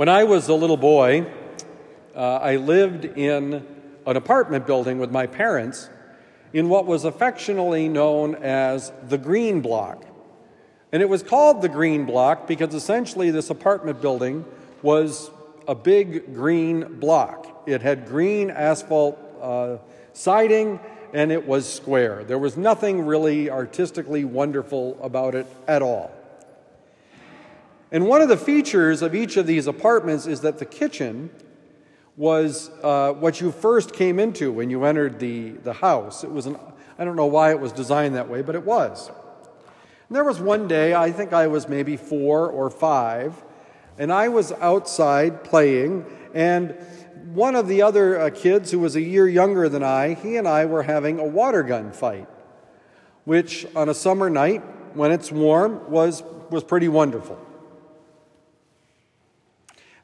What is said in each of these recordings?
When I was a little boy, uh, I lived in an apartment building with my parents in what was affectionately known as the Green Block. And it was called the Green Block because essentially this apartment building was a big green block. It had green asphalt uh, siding and it was square. There was nothing really artistically wonderful about it at all. And one of the features of each of these apartments is that the kitchen was uh, what you first came into when you entered the, the house. It was an, I don't know why it was designed that way, but it was. And there was one day, I think I was maybe four or five, and I was outside playing, and one of the other uh, kids who was a year younger than I, he and I were having a water gun fight, which on a summer night, when it's warm, was, was pretty wonderful.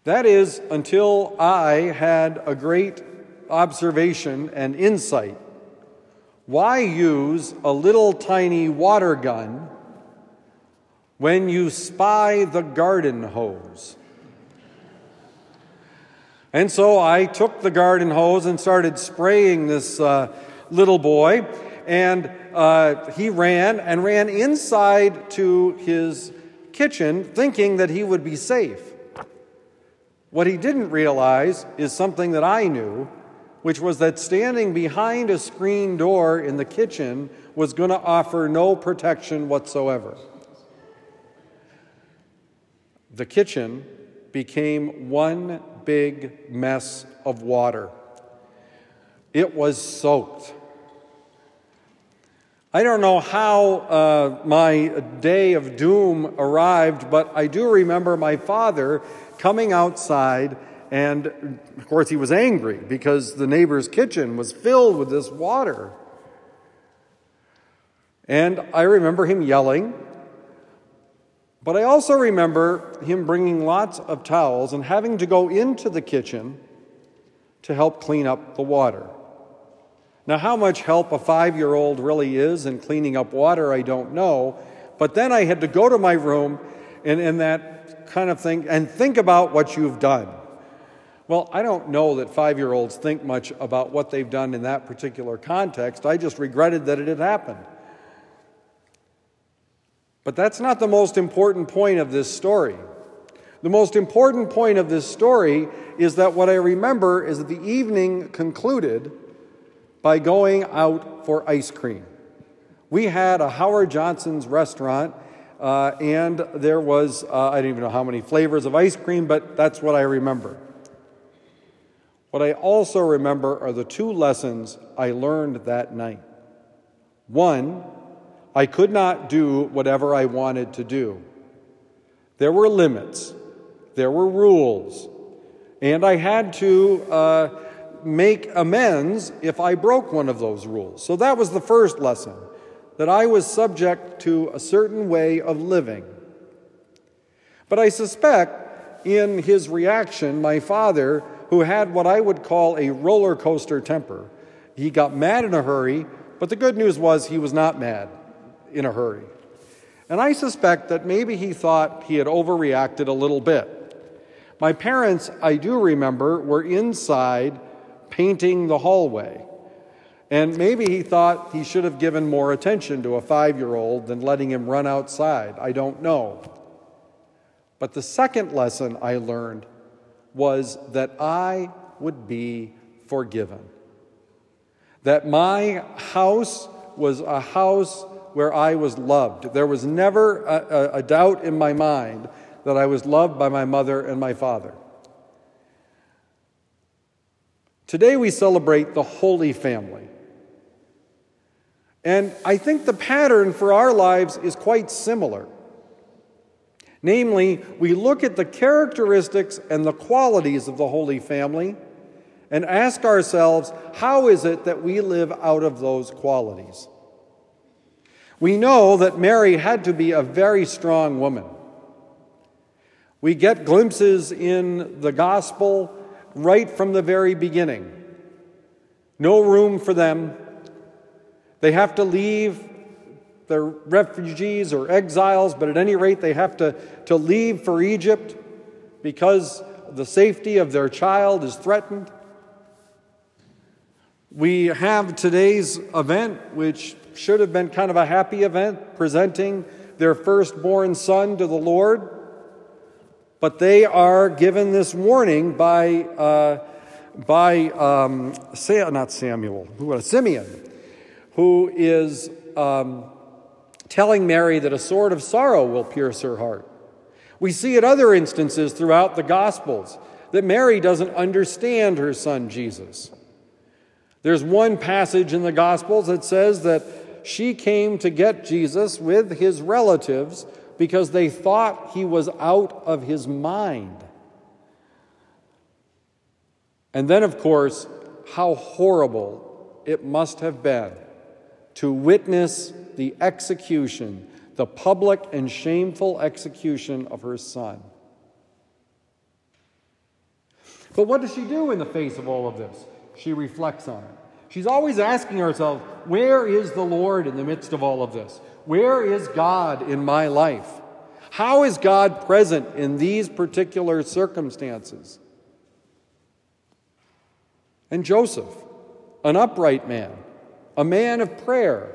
That is until I had a great observation and insight. Why use a little tiny water gun when you spy the garden hose? And so I took the garden hose and started spraying this uh, little boy, and uh, he ran and ran inside to his kitchen thinking that he would be safe. What he didn't realize is something that I knew, which was that standing behind a screen door in the kitchen was going to offer no protection whatsoever. The kitchen became one big mess of water. It was soaked. I don't know how uh, my day of doom arrived, but I do remember my father coming outside, and of course, he was angry because the neighbor's kitchen was filled with this water. And I remember him yelling, but I also remember him bringing lots of towels and having to go into the kitchen to help clean up the water. Now, how much help a five year old really is in cleaning up water, I don't know. But then I had to go to my room and in that kind of thing and think about what you've done. Well, I don't know that five year olds think much about what they've done in that particular context. I just regretted that it had happened. But that's not the most important point of this story. The most important point of this story is that what I remember is that the evening concluded by going out for ice cream. We had a Howard Johnson's restaurant uh, and there was, uh, I don't even know how many flavors of ice cream, but that's what I remember. What I also remember are the two lessons I learned that night. One, I could not do whatever I wanted to do. There were limits, there were rules, and I had to uh, make amends if I broke one of those rules. So that was the first lesson that I was subject to a certain way of living. But I suspect in his reaction, my father, who had what I would call a roller coaster temper, he got mad in a hurry, but the good news was he was not mad in a hurry. And I suspect that maybe he thought he had overreacted a little bit. My parents, I do remember, were inside painting the hallway. And maybe he thought he should have given more attention to a five year old than letting him run outside. I don't know. But the second lesson I learned was that I would be forgiven. That my house was a house where I was loved. There was never a, a, a doubt in my mind that I was loved by my mother and my father. Today we celebrate the Holy Family. And I think the pattern for our lives is quite similar. Namely, we look at the characteristics and the qualities of the Holy Family and ask ourselves, how is it that we live out of those qualities? We know that Mary had to be a very strong woman. We get glimpses in the gospel right from the very beginning. No room for them they have to leave. They're refugees or exiles, but at any rate, they have to, to leave for Egypt because the safety of their child is threatened. We have today's event, which should have been kind of a happy event, presenting their firstborn son to the Lord. But they are given this warning by, uh, by um, not Samuel, who was Simeon, who is um, telling Mary that a sword of sorrow will pierce her heart. We see at other instances throughout the Gospels that Mary doesn't understand her son Jesus. There's one passage in the Gospels that says that she came to get Jesus with his relatives because they thought he was out of his mind. And then, of course, how horrible it must have been to witness the execution, the public and shameful execution of her son. But what does she do in the face of all of this? She reflects on it. She's always asking herself, Where is the Lord in the midst of all of this? Where is God in my life? How is God present in these particular circumstances? And Joseph, an upright man, a man of prayer,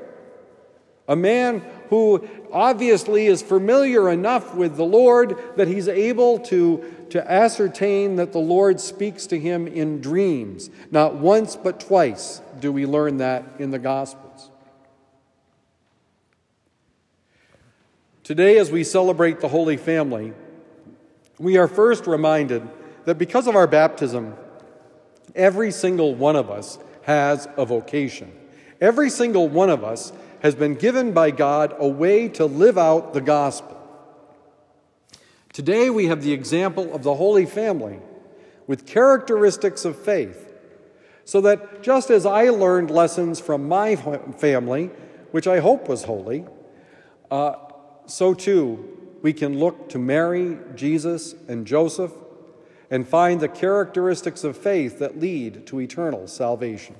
a man who obviously is familiar enough with the Lord that he's able to, to ascertain that the Lord speaks to him in dreams. Not once, but twice do we learn that in the Gospels. Today, as we celebrate the Holy Family, we are first reminded that because of our baptism, every single one of us has a vocation. Every single one of us has been given by God a way to live out the gospel. Today we have the example of the Holy Family with characteristics of faith, so that just as I learned lessons from my family, which I hope was holy, uh, so too we can look to Mary, Jesus, and Joseph and find the characteristics of faith that lead to eternal salvation.